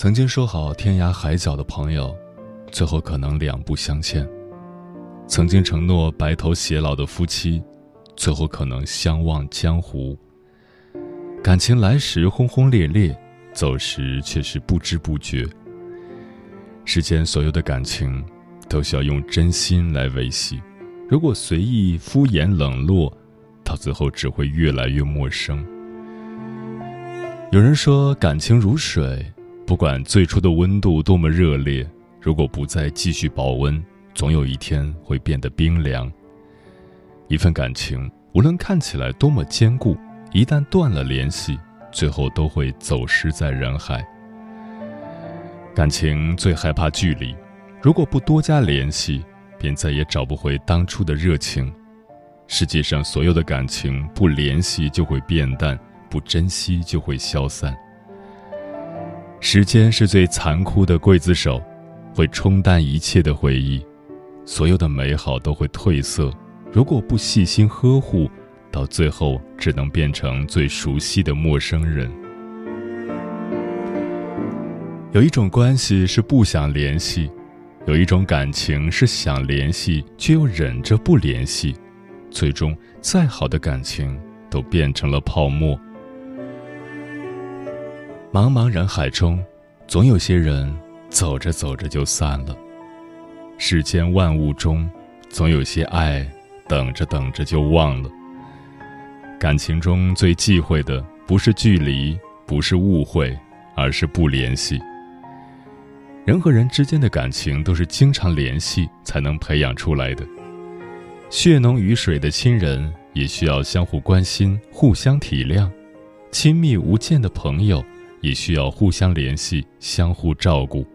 曾经说好天涯海角的朋友，最后可能两不相欠；曾经承诺白头偕老的夫妻，最后可能相忘江湖。感情来时轰轰烈烈，走时却是不知不觉。世间所有的感情，都需要用真心来维系。如果随意敷衍冷落，到最后只会越来越陌生。有人说，感情如水。不管最初的温度多么热烈，如果不再继续保温，总有一天会变得冰凉。一份感情，无论看起来多么坚固，一旦断了联系，最后都会走失在人海。感情最害怕距离，如果不多加联系，便再也找不回当初的热情。世界上所有的感情，不联系就会变淡，不珍惜就会消散。时间是最残酷的刽子手，会冲淡一切的回忆，所有的美好都会褪色。如果不细心呵护，到最后只能变成最熟悉的陌生人。有一种关系是不想联系，有一种感情是想联系却又忍着不联系，最终再好的感情都变成了泡沫。茫茫人海中，总有些人走着走着就散了。世间万物中，总有些爱等着等着就忘了。感情中最忌讳的不是距离，不是误会，而是不联系。人和人之间的感情都是经常联系才能培养出来的。血浓于水的亲人也需要相互关心、互相体谅；亲密无间的朋友。也需要互相联系，相互照顾。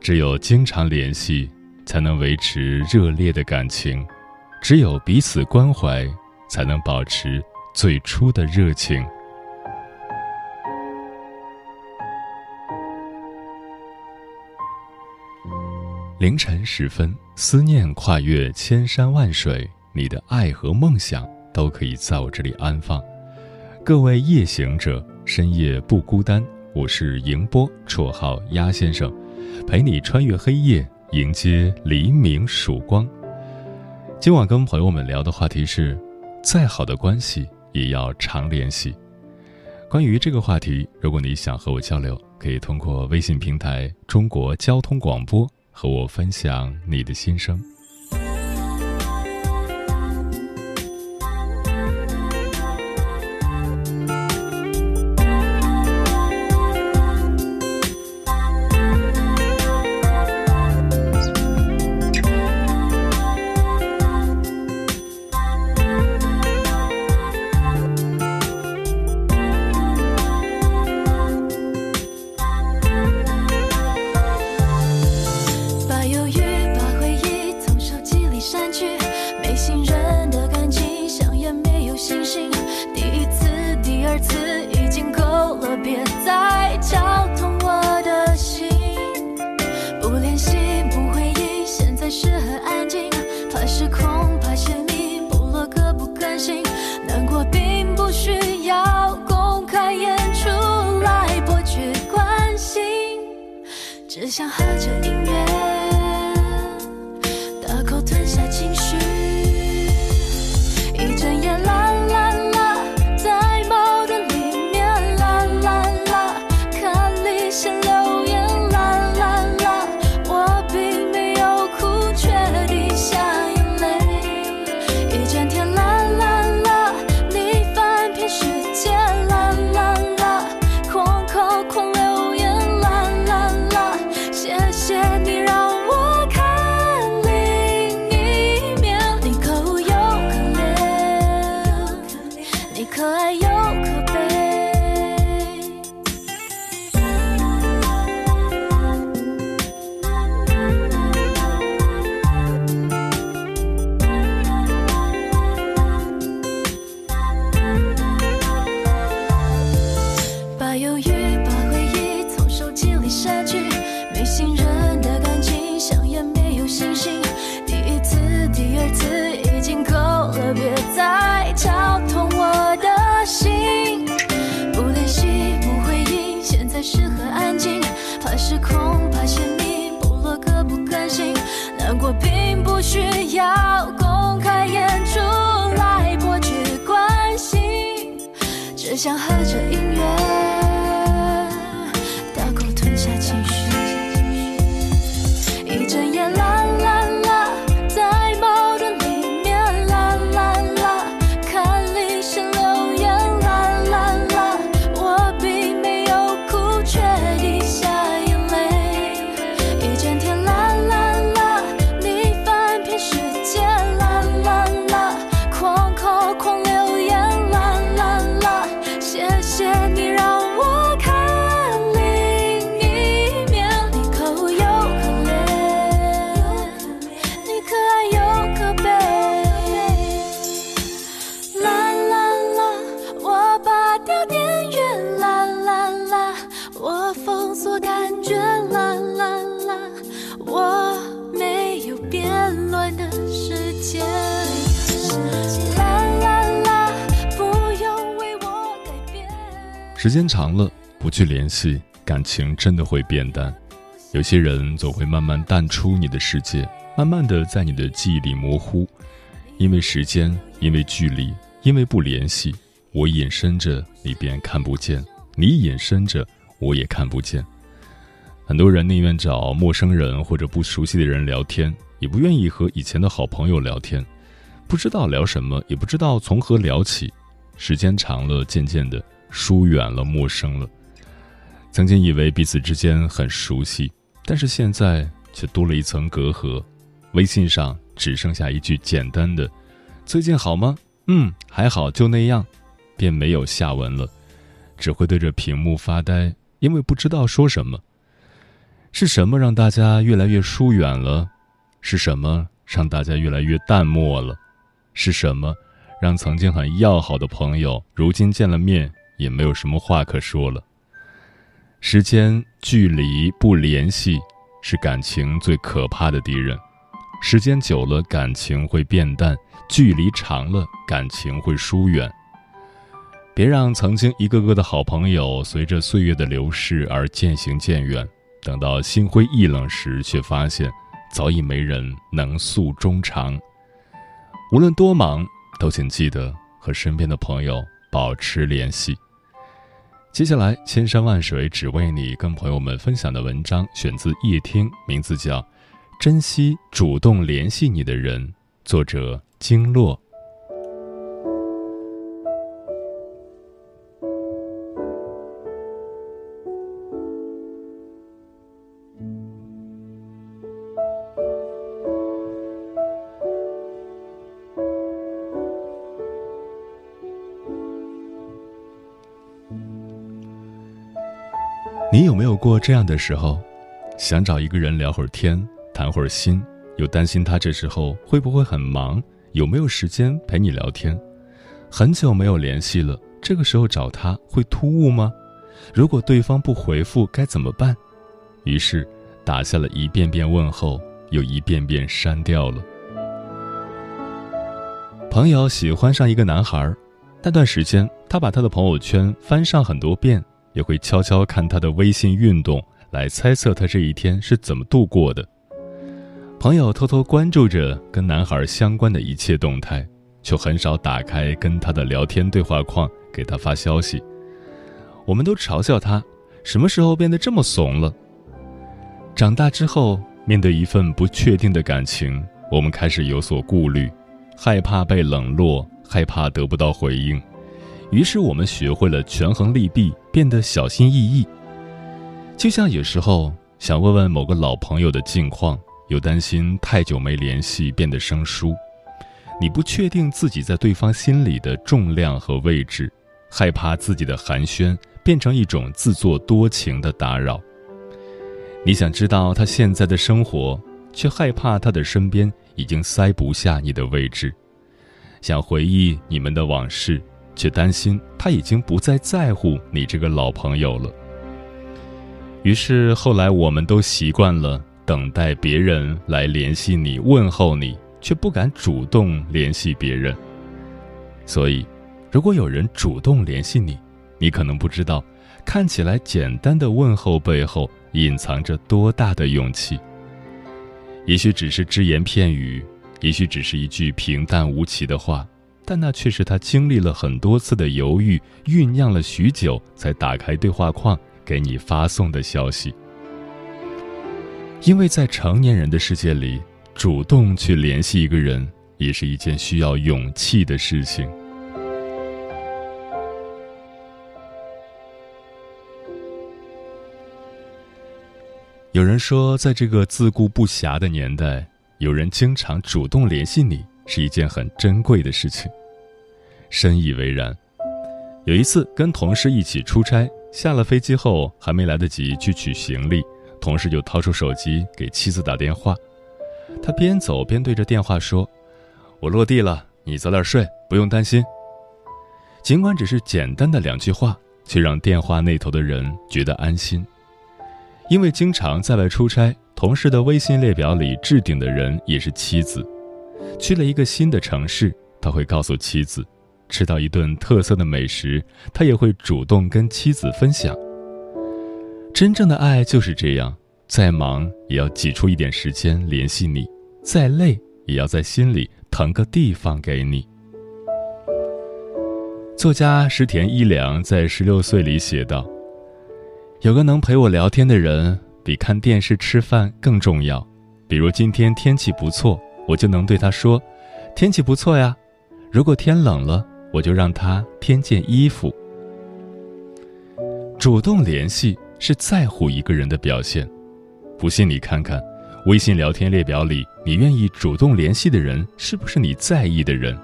只有经常联系，才能维持热烈的感情；只有彼此关怀，才能保持最初的热情。凌晨时分，思念跨越千山万水，你的爱和梦想都可以在我这里安放。各位夜行者。深夜不孤单，我是迎波，绰号鸭先生，陪你穿越黑夜，迎接黎明曙光。今晚跟朋友们聊的话题是：再好的关系也要常联系。关于这个话题，如果你想和我交流，可以通过微信平台“中国交通广播”和我分享你的心声。只想和着音乐，时间。啦啦啦，不用为我改变。时间长了，不去联系，感情真的会变淡。有些人总会慢慢淡出你的世界，慢慢的在你的记忆里模糊，因为时间，因为距离，因为不联系，我隐身着，你便看不见；你隐身着，我也看不见。很多人宁愿找陌生人或者不熟悉的人聊天，也不愿意和以前的好朋友聊天，不知道聊什么，也不知道从何聊起。时间长了，渐渐的疏远了，陌生了。曾经以为彼此之间很熟悉，但是现在却多了一层隔阂。微信上只剩下一句简单的“最近好吗？”“嗯，还好，就那样”，便没有下文了，只会对着屏幕发呆，因为不知道说什么。是什么让大家越来越疏远了？是什么让大家越来越淡漠了？是什么让曾经很要好的朋友，如今见了面也没有什么话可说了？时间、距离、不联系，是感情最可怕的敌人。时间久了，感情会变淡；距离长了，感情会疏远。别让曾经一个个的好朋友随着岁月的流逝而渐行渐远，等到心灰意冷时，却发现早已没人能诉衷肠。无论多忙，都请记得和身边的朋友保持联系。接下来，千山万水只为你，跟朋友们分享的文章选自叶听，名字叫《珍惜主动联系你的人》，作者经络。过这样的时候，想找一个人聊会儿天，谈会儿心，又担心他这时候会不会很忙，有没有时间陪你聊天？很久没有联系了，这个时候找他会突兀吗？如果对方不回复该怎么办？于是打下了一遍遍问候，又一遍遍删掉了。朋友喜欢上一个男孩，那段时间他把他的朋友圈翻上很多遍。也会悄悄看他的微信运动，来猜测他这一天是怎么度过的。朋友偷偷关注着跟男孩相关的一切动态，却很少打开跟他的聊天对话框给他发消息。我们都嘲笑他，什么时候变得这么怂了？长大之后，面对一份不确定的感情，我们开始有所顾虑，害怕被冷落，害怕得不到回应。于是我们学会了权衡利弊，变得小心翼翼。就像有时候想问问某个老朋友的近况，又担心太久没联系变得生疏。你不确定自己在对方心里的重量和位置，害怕自己的寒暄变成一种自作多情的打扰。你想知道他现在的生活，却害怕他的身边已经塞不下你的位置。想回忆你们的往事。却担心他已经不再在乎你这个老朋友了。于是后来我们都习惯了等待别人来联系你、问候你，却不敢主动联系别人。所以，如果有人主动联系你，你可能不知道，看起来简单的问候背后隐藏着多大的勇气。也许只是只言片语，也许只是一句平淡无奇的话。但那却是他经历了很多次的犹豫，酝酿了许久才打开对话框给你发送的消息。因为在成年人的世界里，主动去联系一个人，也是一件需要勇气的事情。有人说，在这个自顾不暇的年代，有人经常主动联系你，是一件很珍贵的事情。深以为然。有一次跟同事一起出差，下了飞机后还没来得及去取行李，同事就掏出手机给妻子打电话。他边走边对着电话说：“我落地了，你早点睡，不用担心。”尽管只是简单的两句话，却让电话那头的人觉得安心。因为经常在外出差，同事的微信列表里置顶的人也是妻子。去了一个新的城市，他会告诉妻子；吃到一顿特色的美食，他也会主动跟妻子分享。真正的爱就是这样，再忙也要挤出一点时间联系你，再累也要在心里腾个地方给你。作家石田一良在《十六岁》里写道。有个能陪我聊天的人，比看电视、吃饭更重要。比如今天天气不错，我就能对他说：“天气不错呀。”如果天冷了，我就让他添件衣服。主动联系是在乎一个人的表现。不信你看看，微信聊天列表里，你愿意主动联系的人，是不是你在意的人？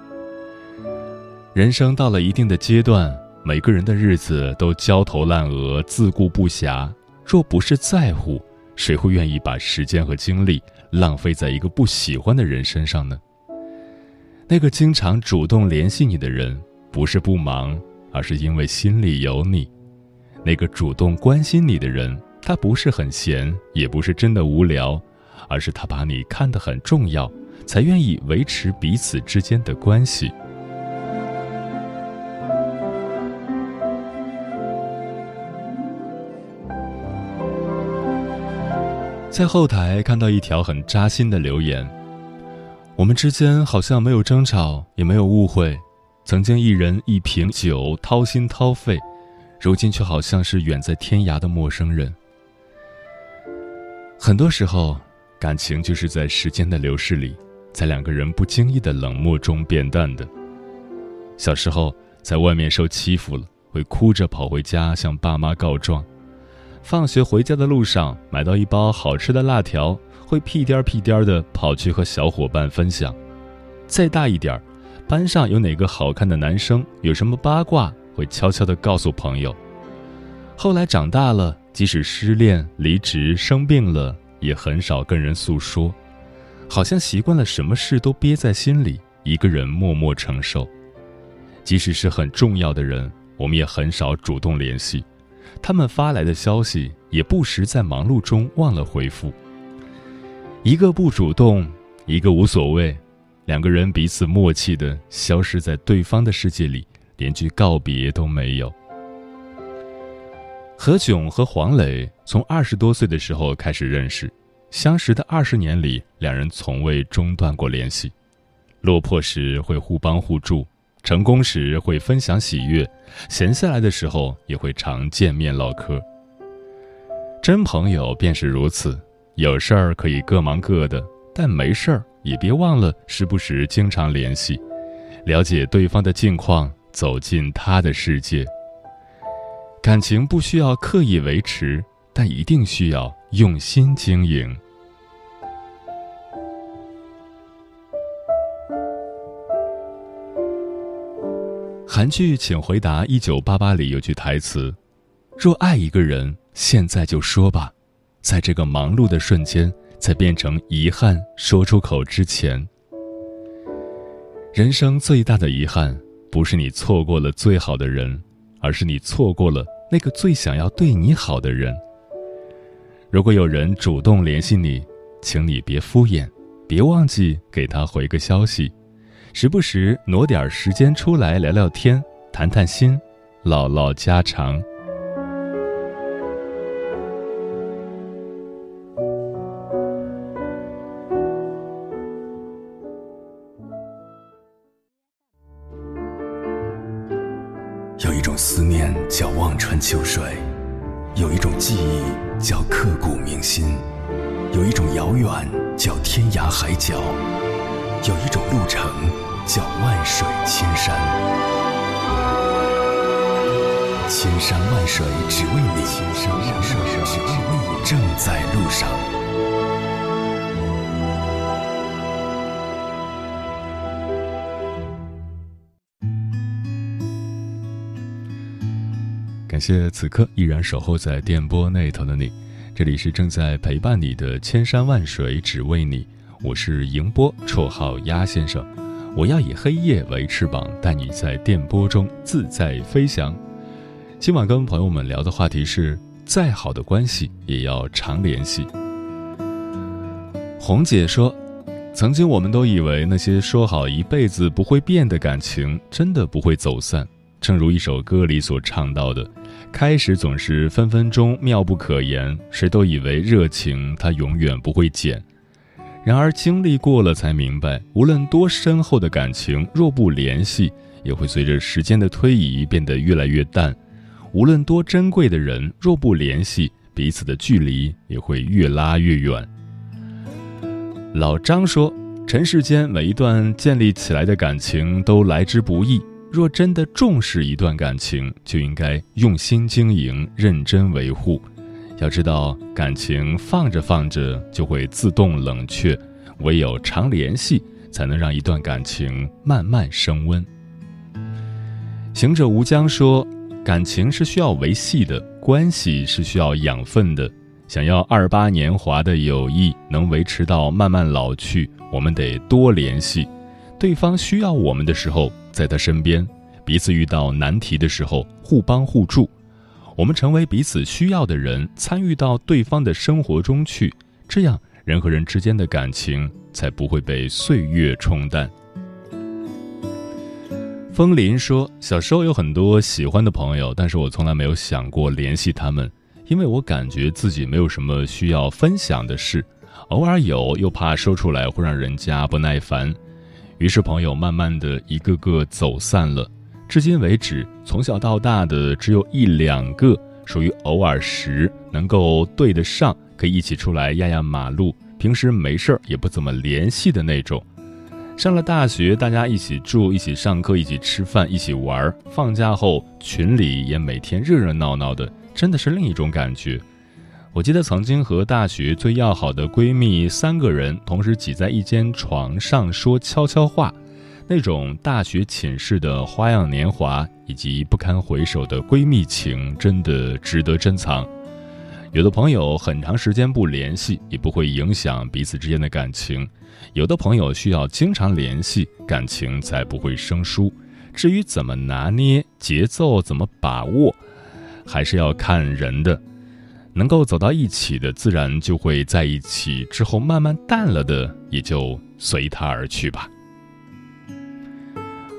人生到了一定的阶段。每个人的日子都焦头烂额、自顾不暇。若不是在乎，谁会愿意把时间和精力浪费在一个不喜欢的人身上呢？那个经常主动联系你的人，不是不忙，而是因为心里有你；那个主动关心你的人，他不是很闲，也不是真的无聊，而是他把你看得很重要，才愿意维持彼此之间的关系。在后台看到一条很扎心的留言：“我们之间好像没有争吵，也没有误会，曾经一人一瓶酒掏心掏肺，如今却好像是远在天涯的陌生人。”很多时候，感情就是在时间的流逝里，在两个人不经意的冷漠中变淡的。小时候在外面受欺负了，会哭着跑回家向爸妈告状。放学回家的路上，买到一包好吃的辣条，会屁颠儿屁颠儿的跑去和小伙伴分享。再大一点儿，班上有哪个好看的男生，有什么八卦，会悄悄的告诉朋友。后来长大了，即使失恋、离职、生病了，也很少跟人诉说，好像习惯了什么事都憋在心里，一个人默默承受。即使是很重要的人，我们也很少主动联系。他们发来的消息也不时在忙碌中忘了回复。一个不主动，一个无所谓，两个人彼此默契的消失在对方的世界里，连句告别都没有。何炅和黄磊从二十多岁的时候开始认识，相识的二十年里，两人从未中断过联系，落魄时会互帮互助。成功时会分享喜悦，闲下来的时候也会常见面唠嗑。真朋友便是如此，有事儿可以各忙各的，但没事儿也别忘了时不时经常联系，了解对方的近况，走进他的世界。感情不需要刻意维持，但一定需要用心经营。韩剧《请回答一九八八》里有句台词：“若爱一个人，现在就说吧，在这个忙碌的瞬间，在变成遗憾说出口之前。”人生最大的遗憾，不是你错过了最好的人，而是你错过了那个最想要对你好的人。如果有人主动联系你，请你别敷衍，别忘记给他回个消息。时不时挪点时间出来聊聊天，谈谈心，唠唠家常。有一种思念叫望穿秋水，有一种记忆叫刻骨铭心，有一种遥远叫天涯海角，有一种路程叫万水千山。千山万水只为你，千山万水只为你，正在路上。感谢此刻依然守候在电波那头的你，这里是正在陪伴你的千山万水只为你，我是迎波，绰号鸭先生。我要以黑夜为翅膀，带你在电波中自在飞翔。今晚跟朋友们聊的话题是：再好的关系也要常联系。红姐说，曾经我们都以为那些说好一辈子不会变的感情，真的不会走散。正如一首歌里所唱到的，开始总是分分钟妙不可言，谁都以为热情它永远不会减。然而经历过了才明白，无论多深厚的感情，若不联系，也会随着时间的推移变得越来越淡；无论多珍贵的人，若不联系，彼此的距离也会越拉越远。老张说：“尘世间每一段建立起来的感情都来之不易。”若真的重视一段感情，就应该用心经营、认真维护。要知道，感情放着放着就会自动冷却，唯有常联系，才能让一段感情慢慢升温。行者无疆说：“感情是需要维系的，关系是需要养分的。想要二八年华的友谊能维持到慢慢老去，我们得多联系。对方需要我们的时候。”在他身边，彼此遇到难题的时候互帮互助，我们成为彼此需要的人，参与到对方的生活中去，这样人和人之间的感情才不会被岁月冲淡。风林说：“小时候有很多喜欢的朋友，但是我从来没有想过联系他们，因为我感觉自己没有什么需要分享的事，偶尔有又怕说出来会让人家不耐烦。”于是，朋友慢慢的一个个走散了。至今为止，从小到大的只有一两个属于偶尔时能够对得上，可以一起出来压压马路，平时没事儿也不怎么联系的那种。上了大学，大家一起住，一起上课，一起吃饭，一起玩儿。放假后，群里也每天热热闹闹的，真的是另一种感觉。我记得曾经和大学最要好的闺蜜三个人同时挤在一间床上说悄悄话，那种大学寝室的花样年华以及不堪回首的闺蜜情，真的值得珍藏。有的朋友很长时间不联系，也不会影响彼此之间的感情；有的朋友需要经常联系，感情才不会生疏。至于怎么拿捏节奏，怎么把握，还是要看人的。能够走到一起的，自然就会在一起；之后慢慢淡了的，也就随他而去吧。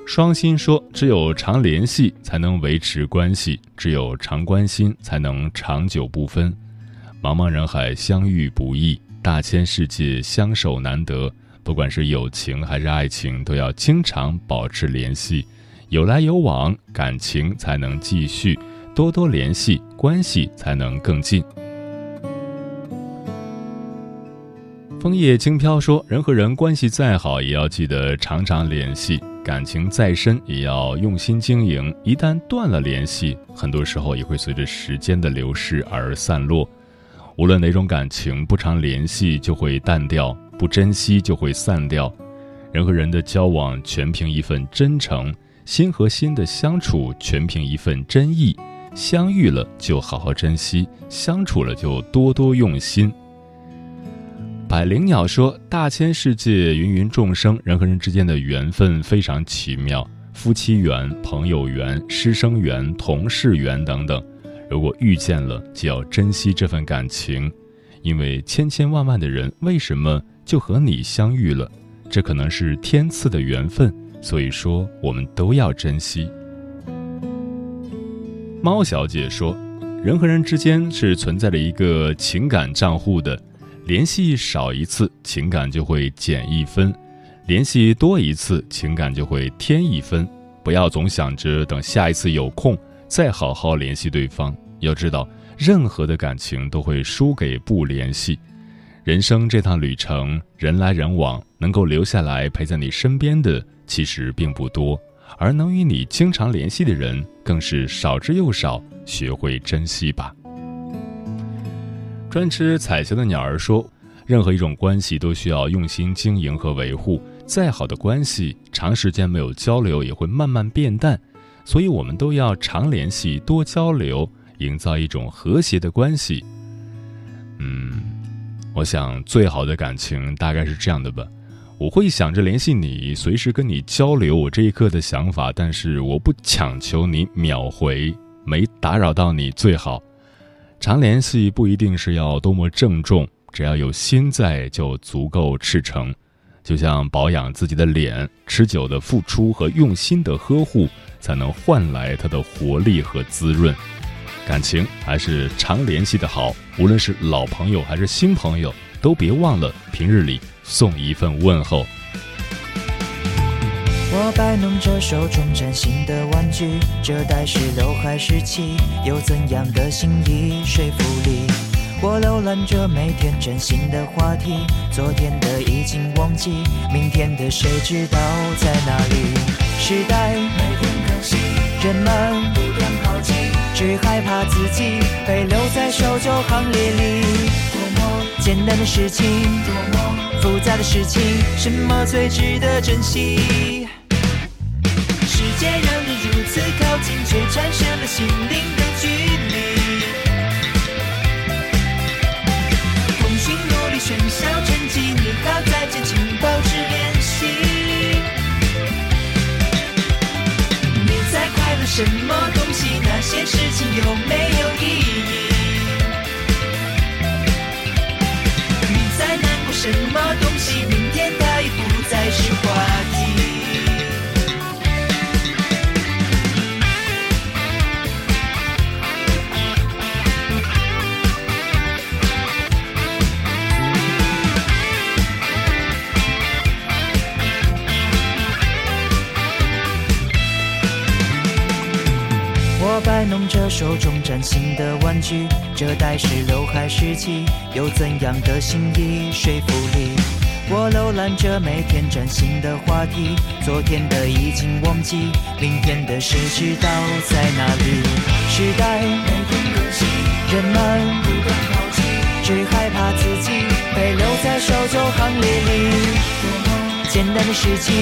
双心说：“只有常联系，才能维持关系；只有常关心，才能长久不分。茫茫人海，相遇不易；大千世界，相守难得。不管是友情还是爱情，都要经常保持联系，有来有往，感情才能继续。”多多联系，关系才能更近。枫叶轻飘说：“人和人关系再好，也要记得常常联系；感情再深，也要用心经营。一旦断了联系，很多时候也会随着时间的流逝而散落。无论哪种感情，不常联系就会淡掉，不珍惜就会散掉。人和人的交往，全凭一份真诚；心和心的相处，全凭一份真意。”相遇了就好好珍惜，相处了就多多用心。百灵鸟说：“大千世界，芸芸众生，人和人之间的缘分非常奇妙，夫妻缘、朋友缘、师生缘、同事缘等等。如果遇见了，就要珍惜这份感情，因为千千万万的人，为什么就和你相遇了？这可能是天赐的缘分，所以说我们都要珍惜。”猫小姐说：“人和人之间是存在着一个情感账户的，联系少一次，情感就会减一分；联系多一次，情感就会添一分。不要总想着等下一次有空再好好联系对方。要知道，任何的感情都会输给不联系。人生这趟旅程，人来人往，能够留下来陪在你身边的其实并不多，而能与你经常联系的人更是少之又少。学会珍惜吧。专吃彩霞的鸟儿说：“任何一种关系都需要用心经营和维护。再好的关系，长时间没有交流也会慢慢变淡。所以，我们都要常联系，多交流，营造一种和谐的关系。”嗯。我想，最好的感情大概是这样的吧。我会想着联系你，随时跟你交流我这一刻的想法，但是我不强求你秒回，没打扰到你最好。常联系不一定是要多么郑重，只要有心在就足够赤诚。就像保养自己的脸，持久的付出和用心的呵护，才能换来它的活力和滋润。感情还是常联系的好，无论是老朋友还是新朋友，都别忘了平日里送一份问候。我摆弄着手中崭新的玩具，这代是刘海时期，有怎样的心意？说服力？我浏览着每天崭新的话题，昨天的已经忘记，明天的谁知道在哪里？时代每天更新，人们不断靠近。只害怕自己被留在守旧行列里。多么简单的事情，多么复杂的事情，什么最值得珍惜？却产生了心灵的距离。通讯录里喧嚣沉寂，你好再见，请保持联系。你在快乐什么东西？那些事情有没有意义？你在难过什么东西？明天它已不再是话题。摆弄着手中崭新的玩具，这代是刘海时期，有怎样的心意？说服力？我浏览着每天崭新的话题，昨天的已经忘记，明天的谁知道在哪里？时代每天更新，人们不断抛弃，只害怕自己被留在守旧行列里。简单的事情，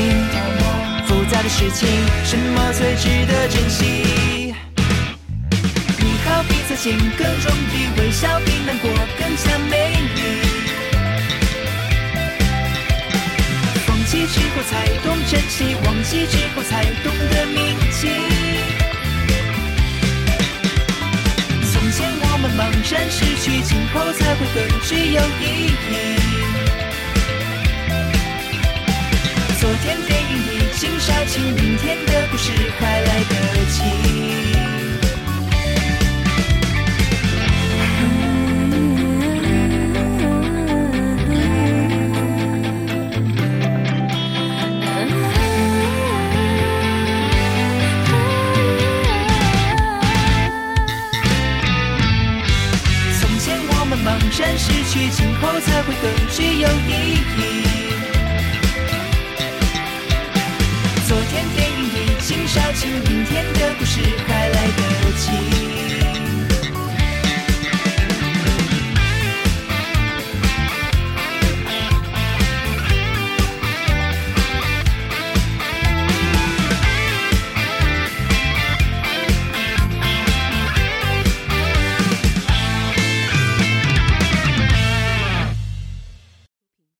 复杂的事情，什么最值得珍惜？比擦肩更容易，微笑比难过更加美丽。放弃之后才懂珍惜，忘记之后才懂得铭记。从前我们茫然失去，今后才会更具有意义。昨天电影已经杀青，明天的故事还来得及。